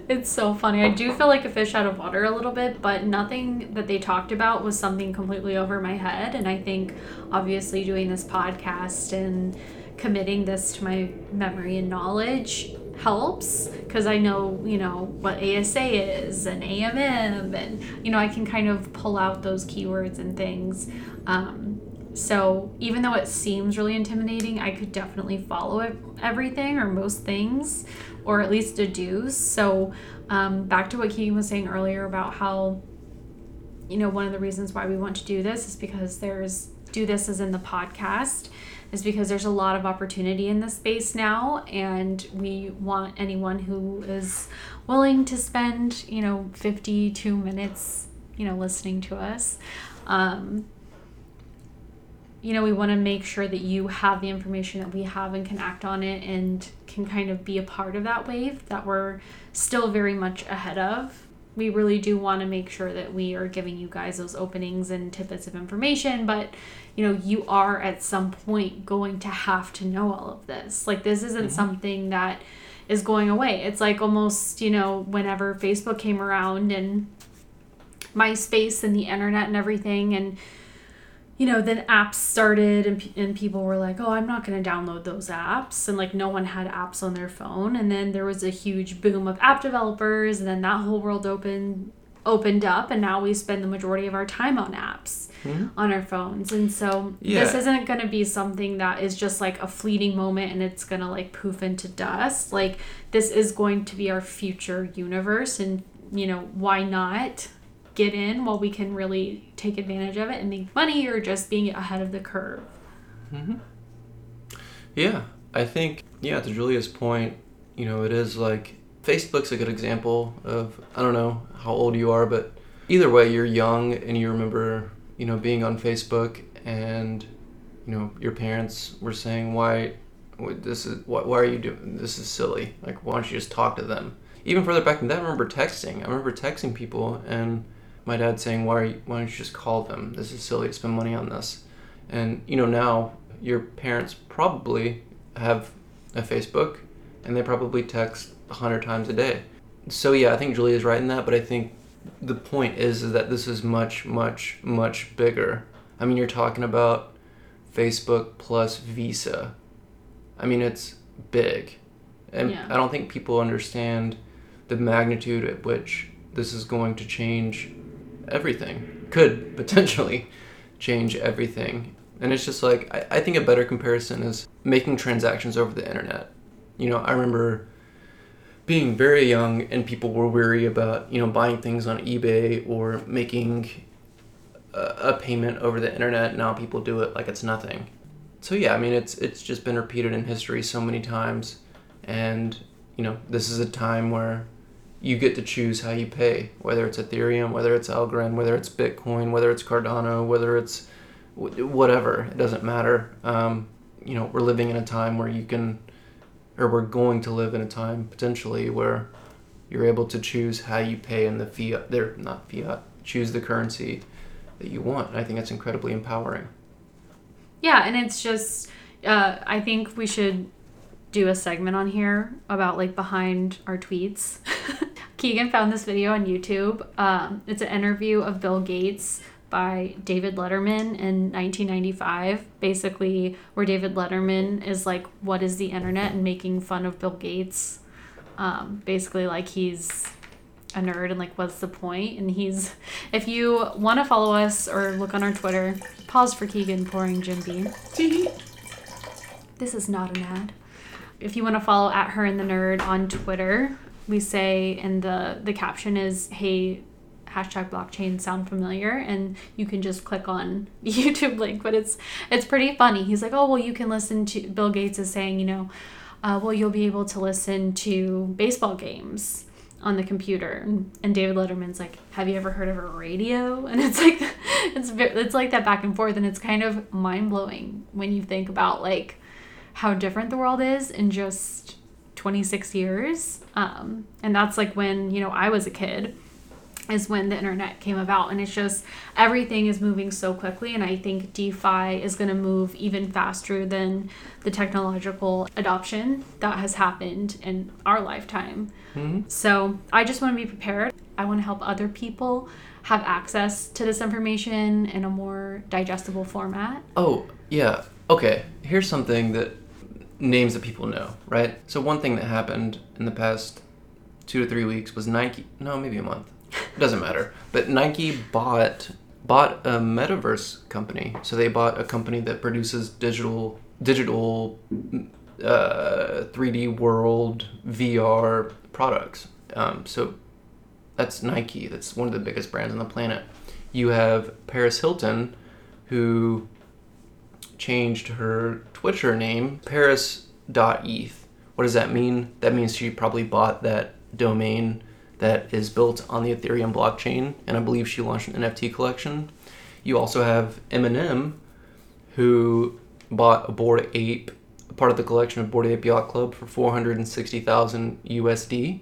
Speaker 1: it's so funny. I do feel like a fish out of water a little bit, but nothing that they talked about was something completely over my head. And I think obviously doing this podcast and committing this to my memory and knowledge helps because I know, you know, what ASA is and AMM and you know, I can kind of pull out those keywords and things. Um, so even though it seems really intimidating, I could definitely follow it, everything or most things, or at least deduce. So um, back to what Keegan was saying earlier about how, you know, one of the reasons why we want to do this is because there's do this as in the podcast is because there's a lot of opportunity in this space now and we want anyone who is willing to spend you know 52 minutes you know listening to us um, you know, we want to make sure that you have the information that we have and can act on it and can kind of be a part of that wave that we're still very much ahead of. We really do want to make sure that we are giving you guys those openings and tidbits of information, but you know, you are at some point going to have to know all of this. Like, this isn't mm-hmm. something that is going away. It's like almost, you know, whenever Facebook came around and MySpace and the internet and everything, and you know, then apps started and, and people were like, oh, I'm not going to download those apps. And like, no one had apps on their phone. And then there was a huge boom of app developers. And then that whole world opened opened up and now we spend the majority of our time on apps mm-hmm. on our phones and so this isn't going to be something that is just like a fleeting moment and it's going to like poof into dust like this is going to be our future universe and you know why not get in while we can really take advantage of it and make money or just being ahead of the curve.
Speaker 2: hmm Yeah, I think, yeah, to Julia's point, you know, it is like Facebook's a good example of, I don't know how old you are, but either way, you're young and you remember, you know, being on Facebook and, you know, your parents were saying, why, why- this is, why, why are you doing, this is silly. Like, why don't you just talk to them? Even further back than that, I remember texting. I remember texting people and my dad saying, why, are you, why don't you just call them? This is silly to spend money on this. And, you know, now your parents probably have a Facebook and they probably text a hundred times a day. So yeah, I think Julia's right in that, but I think the point is, is that this is much, much, much bigger. I mean, you're talking about Facebook plus Visa. I mean, it's big. And
Speaker 1: Yeah.
Speaker 2: I don't think people understand the magnitude at which this is going to change everything. Could <laughs> potentially change everything. And it's just like, I, I think a better comparison is making transactions over the internet. You know, I remember being very young and people were weary about, you know, buying things on eBay or making a, a payment over the internet. Now people do it like it's nothing. So yeah, I mean, it's it's just been repeated in history so many times, and you know, this is a time where you get to choose how you pay, whether it's Ethereum, whether it's Algorand, whether it's Bitcoin, whether it's Cardano, whether it's whatever. It doesn't matter. Um, you know, we're living in a time where you can, or we're going to live in a time potentially where you're able to choose how you pay in the fiat. They're not fiat. Choose the currency that you want. And I think that's incredibly empowering.
Speaker 1: Yeah, and it's just uh, I think we should do a segment on here about like behind our tweets. <laughs> Keegan found this video on YouTube. Um, it's an interview of Bill Gates by David Letterman in 1995, basically where David Letterman is like, "What is the internet?" and making fun of Bill Gates. Um, basically, like he's a nerd and like what's the point and he's if you want to follow us or look on our twitter pause for keegan pouring jim beam this is not an ad if you want to follow at her and the nerd on twitter we say and the the caption is hey hashtag blockchain sound familiar and you can just click on the <laughs> youtube link but it's it's pretty funny. He's like oh well you can listen to bill gates is saying you know uh, well you'll be able to listen to baseball games on the computer. And, david letterman's like have you ever heard of a radio? <laughs> And it's like it's it's like that back and forth and it's kind of mind-blowing when you think about like how different the world is and just 26 years um, and that's like when you know i was a kid is when the internet came about and it's just everything is moving so quickly and i think defi is going to move even faster than the technological adoption that has happened in our lifetime
Speaker 2: hmm
Speaker 1: so I just want to be prepared. I want to help other people have access to this information in a more digestible format.
Speaker 2: Oh, yeah. Okay. Here's something that names that people know, right? So one thing that happened in the past two to three weeks was Nike. No, maybe a month. It doesn't matter. But Nike bought bought a metaverse company. So they bought a company that produces digital digital uh, 3D world VR products. Um, so that's Nike. That's one of the biggest brands on the planet. You have Paris Hilton, who changed her Twitter name, Paris.eth. What does that mean? That means she probably bought that domain that is built on the Ethereum blockchain, and I believe she launched an NFT collection. You also have Eminem, who bought a Bored Ape, part of the collection of Bored Ape Yacht Club, for 460,000 USD,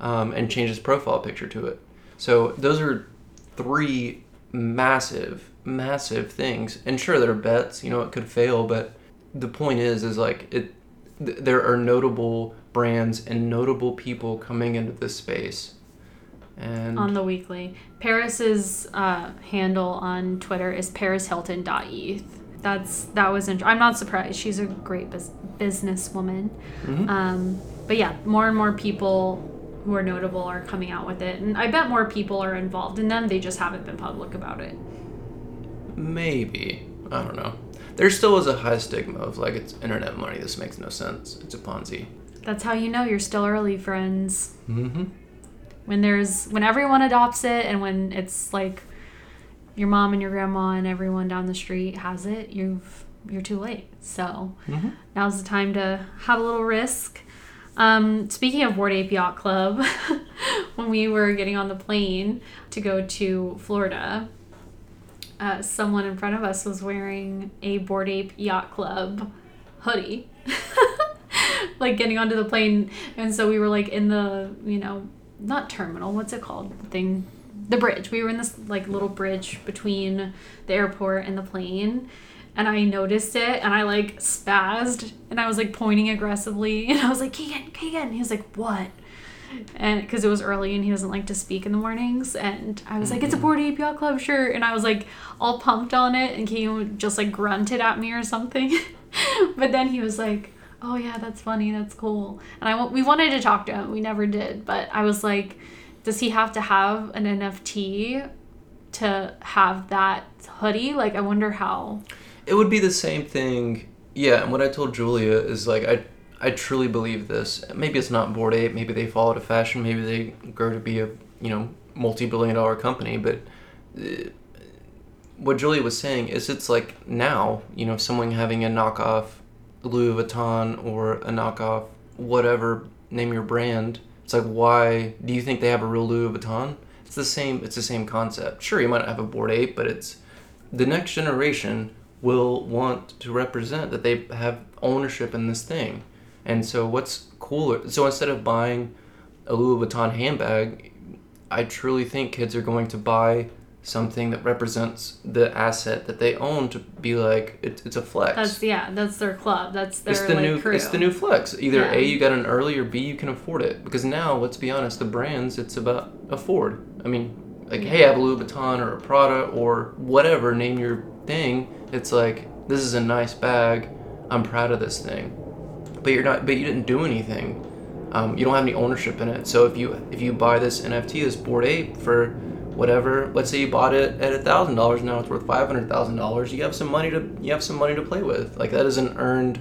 Speaker 2: um, and changed his profile picture to it. So those are three massive, massive things. And sure, there are bets. You know, it could fail, but the point is, is like it. Th- there are notable brands and notable people coming into this space, and
Speaker 1: on the weekly. Paris's uh, handle on Twitter is parishilton.eth. That's that was. Int- I'm not surprised. She's a great bus- businesswoman.
Speaker 2: Mhm.
Speaker 1: Um, but yeah, more and more people who are notable are coming out with it, and I bet more people are involved in them. They just haven't been public about it.
Speaker 2: Maybe I don't know. There still is a high stigma of like it's internet money. This makes no sense. It's a Ponzi.
Speaker 1: That's how you know you're still early, friends.
Speaker 2: Mm-hmm.
Speaker 1: When there's when everyone adopts it and when it's like your mom and your grandma and everyone down the street has it, you've you're too late. So
Speaker 2: hmm
Speaker 1: now's the time to have a little risk. Um, speaking of Bored Ape Yacht Club, <laughs> when we were getting on the plane to go to Florida, uh, someone in front of us was wearing a Bored Ape Yacht Club hoodie. <laughs> like getting onto the plane, and so we were like in the, you know, not terminal, what's it called? The thing, the bridge. We were in this like little bridge between the airport and the plane and I noticed it and I like spazzed and I was like pointing aggressively <laughs> and I was like Keegan Keegan he was like what and because it was early and he doesn't like to speak in the mornings. And I was like it's a mm-hmm. bored ape yacht club shirt. And I was like all pumped on it. And he just like grunted at me or something. <laughs> But then he was like oh yeah that's funny. That's cool. And I we wanted to talk to him. We never did. But I was like does he have to have an NFT to have that hoodie? Like I wonder how.
Speaker 2: It would be the same thing. Yeah, and what I told Julia is like I I truly believe this. Maybe it's not Bored Ape. Maybe they followed a fashion. Maybe they grow to be a you know multi-billion dollar company. But uh, what Julia was saying is it's like now you know someone having a knockoff Louis Vuitton or a knockoff whatever name your brand. It's like why do you think they have a real Louis Vuitton? It's the same. It's the same concept. Sure, you might have a Board Ape, but it's the next generation will want to represent that they have ownership in this thing. And so what's cooler? So instead of buying a Louis Vuitton handbag, I truly think kids are going to buy something that represents the asset that they own to be like it, it's a flex.
Speaker 1: That's yeah, that's their club. That's their
Speaker 2: it's the
Speaker 1: like,
Speaker 2: new
Speaker 1: crew.
Speaker 2: it's the new flex. Either
Speaker 1: Yeah.
Speaker 2: A you got an early or B you can afford it. Because now, let's be honest, the brands it's about afford. I mean, like hey, I have a Louis Vuitton or a Prada or whatever, name your thing. It's like this is a nice bag. I'm proud of this thing. But you're not but you didn't do anything. Um, you don't have any ownership in it. So if you if you buy this NFT, this Bored Ape for whatever, let's say you bought it at a thousand dollars, now it's worth five hundred thousand dollars. You have some money to you have some money to play with. Like that is an earned,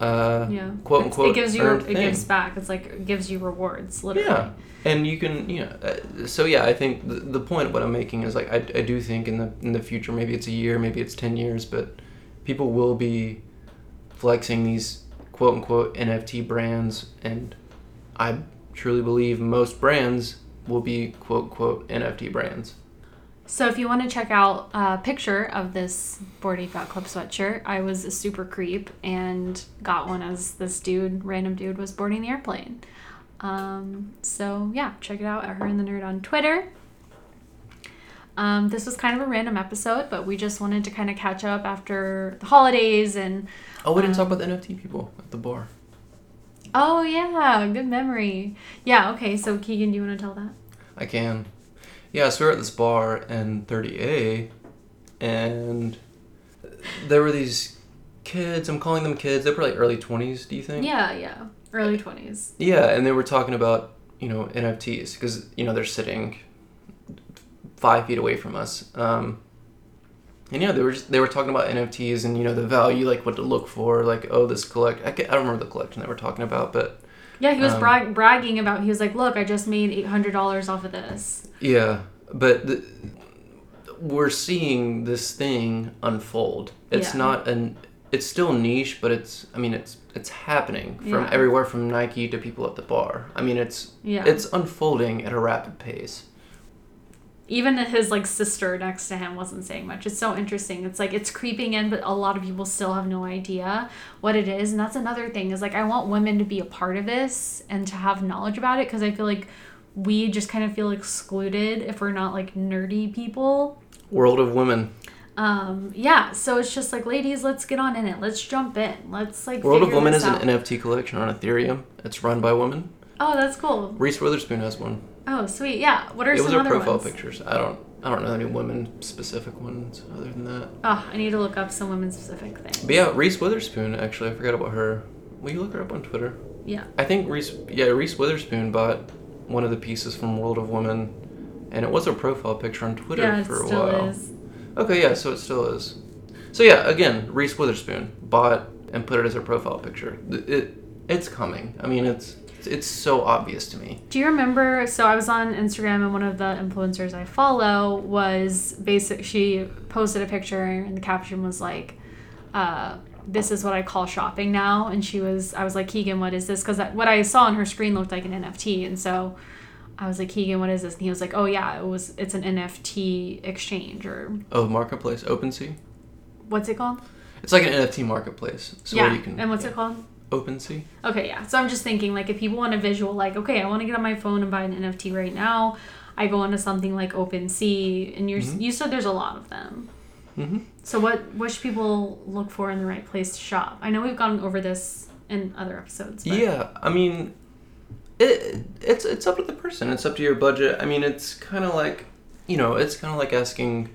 Speaker 2: uh,
Speaker 1: yeah,
Speaker 2: quote unquote
Speaker 1: It gives you it
Speaker 2: thing.
Speaker 1: gives back. It's like it gives you rewards, literally.
Speaker 2: Yeah, and you can, you know, uh, so yeah, I think the, the point of what I'm making is like I, I do think in the in the future, maybe it's a year, maybe it's ten years, but people will be flexing these quote unquote NFT brands, and I truly believe most brands will be quote unquote NFT brands.
Speaker 1: So if you want to check out a picture of this Bored Ape Yacht Club sweatshirt, I was a super creep and got one as this dude, random dude, was boarding the airplane. Um, so yeah, check it out at Her and the Nerd on Twitter. Um, this was kind of a random episode, but we just wanted to kind of catch up after the holidays and
Speaker 2: Oh, we didn't talk
Speaker 1: Um,
Speaker 2: about the NFT people at the bar.
Speaker 1: oh yeah, good memory. Yeah, okay. So Keegan, do you want to tell that?
Speaker 2: I can. Yeah, so we were at this bar in 30A, and there were these kids. I'm calling them kids. They're probably early 20s. Do you think?
Speaker 1: Yeah, yeah. Early twenties.
Speaker 2: Yeah, and they were talking about you know NFTs because you know they're sitting five feet away from us. Um, and yeah, they were just, they were talking about NFTs and you know the value, like what to look for, like oh this collect. I, ca- I don't remember the collection they were talking about, but
Speaker 1: Yeah, he was
Speaker 2: Um,
Speaker 1: brag- bragging about. He was like, "Look, I just made eight hundred dollars off of this."
Speaker 2: Yeah, but the, we're seeing this thing unfold. It's
Speaker 1: Yeah.
Speaker 2: not an. It's still niche, but it's. I mean, it's it's happening from
Speaker 1: Yeah.
Speaker 2: everywhere from Nike to people at the bar. I mean, it's
Speaker 1: Yeah.
Speaker 2: it's unfolding at a rapid pace.
Speaker 1: Even his like sister next to him wasn't saying much. It's so interesting. It's like it's creeping in, but a lot of people still have no idea what it is. And that's another thing is like I want women to be a part of this and to have knowledge about it because I feel like we just kind of feel excluded if we're not like nerdy people.
Speaker 2: World of women.
Speaker 1: Um, yeah, so it's just like, ladies, let's get on in it. Let's jump in. Let's like.
Speaker 2: World of Women is an. NFT collection on Ethereum. It's run by women.
Speaker 1: Oh, that's cool.
Speaker 2: Reese Witherspoon has one.
Speaker 1: Oh, sweet. Yeah. What are some of
Speaker 2: It
Speaker 1: some
Speaker 2: was her
Speaker 1: other
Speaker 2: profile
Speaker 1: ones?
Speaker 2: pictures. I don't. I don't know any women specific ones other than that.
Speaker 1: Oh, I need to look up some women specific things.
Speaker 2: But yeah, Reese Witherspoon. Actually, I forgot about her. Will you look her up on Twitter?
Speaker 1: Yeah.
Speaker 2: I think Reese, yeah, Reese Witherspoon bought one of the pieces from World of Women, and it was her profile picture on Twitter
Speaker 1: yeah, it
Speaker 2: for a
Speaker 1: still
Speaker 2: while.
Speaker 1: is.
Speaker 2: Okay, yeah, so it still is. So yeah, again, Reese Witherspoon bought and put it as her profile picture. It, it it's coming. I mean, it's it's so obvious to me.
Speaker 1: Do you remember? So I was on Instagram, and one of the influencers I follow was basic. She posted a picture, and the caption was like, uh, "This is what I call shopping now." And she was, I was like, "Keegan, what is this?" Because what I saw on her screen looked like an NFT, and so I was like, "Keegan, what is this?" And he was like, "Oh yeah, it was. It's an NFT exchange or
Speaker 2: Oh, marketplace, OpenSea.
Speaker 1: what's it called?"
Speaker 2: It's like an NFT marketplace. So
Speaker 1: yeah.
Speaker 2: where you can.
Speaker 1: and what's
Speaker 2: yeah.
Speaker 1: it called?
Speaker 2: OpenSea.
Speaker 1: Okay, yeah. So I'm just thinking, like, if people want a visual, like, okay, I want to get on my phone and buy an NFT right now, I go onto something like OpenSea, and you're
Speaker 2: Mhm.
Speaker 1: you said there's a lot of them.
Speaker 2: Mm-hmm.
Speaker 1: So what what should people look for in the right place to shop? I know we've gone over this in other episodes. But
Speaker 2: Yeah, I mean, it it's it's up to the person. It's up to your budget. I mean, it's kind of like, you know, it's kind of like asking,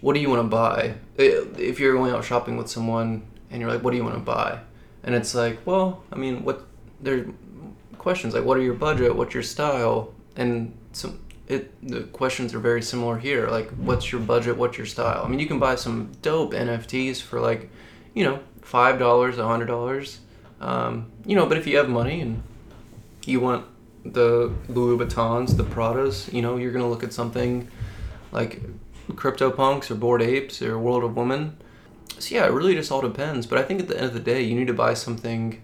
Speaker 2: what do you want to buy? If you're going out shopping with someone and you're like, what do you want to buy? And it's like, well, I mean, what there's questions like, what are your budget? What's your style? And some it the questions are very similar here. Like, what's your budget? What's your style? I mean, you can buy some dope NFTs for like, you know, five dollars, a hundred dollars. Um, you know, but if you have money and you want the Louis Vuittons, the Pradas, you know, you're gonna look at something like CryptoPunks or Bored Apes or World of Women. So yeah, it really just all depends. But I think at the end of the day, you need to buy something,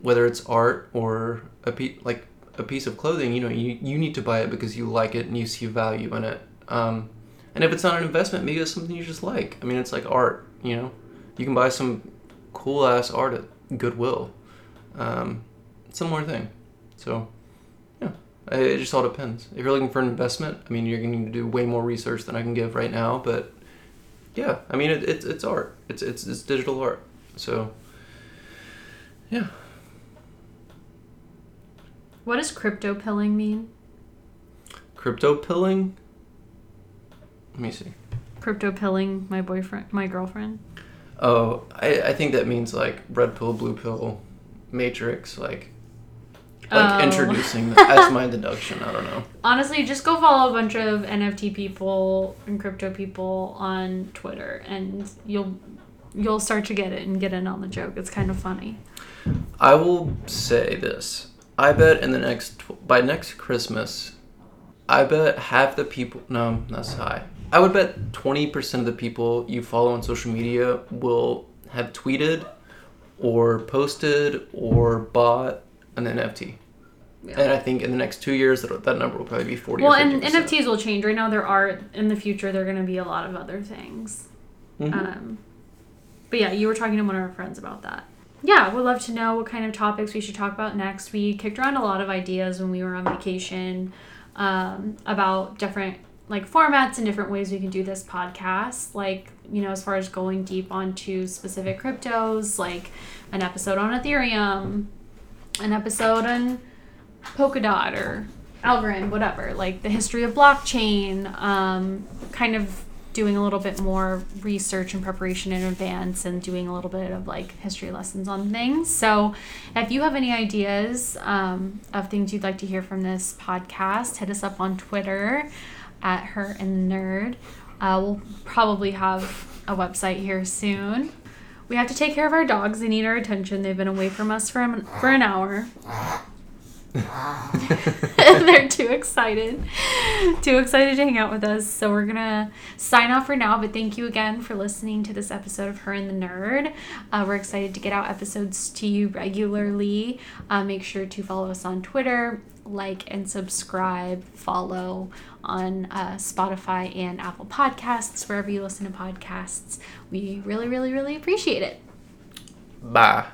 Speaker 2: whether it's art or a piece like a piece of clothing. You know, you you need to buy it because you like it and you see value in it. Um, and if it's not an investment, maybe it's something you just like. I mean, it's like art. You know, you can buy some cool ass art at Goodwill. Um, similar thing. So, yeah, it just all depends. If you're looking for an investment, I mean, you're going to do way more research than I can give right now. But yeah, I mean, it, it's it's art. It's it's it's digital art. So, yeah.
Speaker 1: what does crypto pilling mean?
Speaker 2: Crypto pilling. Let me see.
Speaker 1: Crypto pilling my boyfriend, my girlfriend.
Speaker 2: Oh, I, I think that means like red pill, blue pill, matrix, like like
Speaker 1: Oh.
Speaker 2: introducing. That's my deduction. I don't know. <laughs>
Speaker 1: Honestly, just go follow a bunch of NFT people and crypto people on Twitter, and you'll you'll start to get it and get in on the joke. It's kind of funny.
Speaker 2: I will say this. I bet in the next by next Christmas, I bet half the people. No, that's high. I would bet twenty percent of the people you follow on social media will have tweeted, or posted, or bought an NFT.
Speaker 1: Yeah.
Speaker 2: And I think in the next two years, that, that number will probably be forty.
Speaker 1: Well, and
Speaker 2: 50%.
Speaker 1: NFTs will change. Right now, there are in the future there are going to be a lot of other things.
Speaker 2: Mhm.
Speaker 1: Um, but yeah, you were talking to one of our friends about that. Yeah, we'd love to know what kind of topics we should talk about next. We kicked around a lot of ideas when we were on vacation um, about different like formats and different ways we can do this podcast. Like you know, as far as going deep onto specific cryptos, like an episode on Ethereum, an episode on Polkadot or Algorand, whatever, like the history of blockchain, um, kind of doing a little bit more research and preparation in advance and doing a little bit of like history lessons on things. So, if you have any ideas um, of things you'd like to hear from this podcast, hit us up on Twitter at her and nerd. Uh, we'll probably have a website here soon. We have to take care of our dogs. They need our attention. They've been away from us for, a, for an hour. <laughs> They're too excited. Too excited to hang out with us. So we're going to sign off for now. But thank you again for listening to this episode of Her and the Nerd. Uh, we're excited to get out episodes to you regularly. Uh, make sure to follow us on Twitter, like and subscribe, follow on uh, Spotify and Apple Podcasts, wherever you listen to podcasts. We really, really, really appreciate it.
Speaker 2: Bye.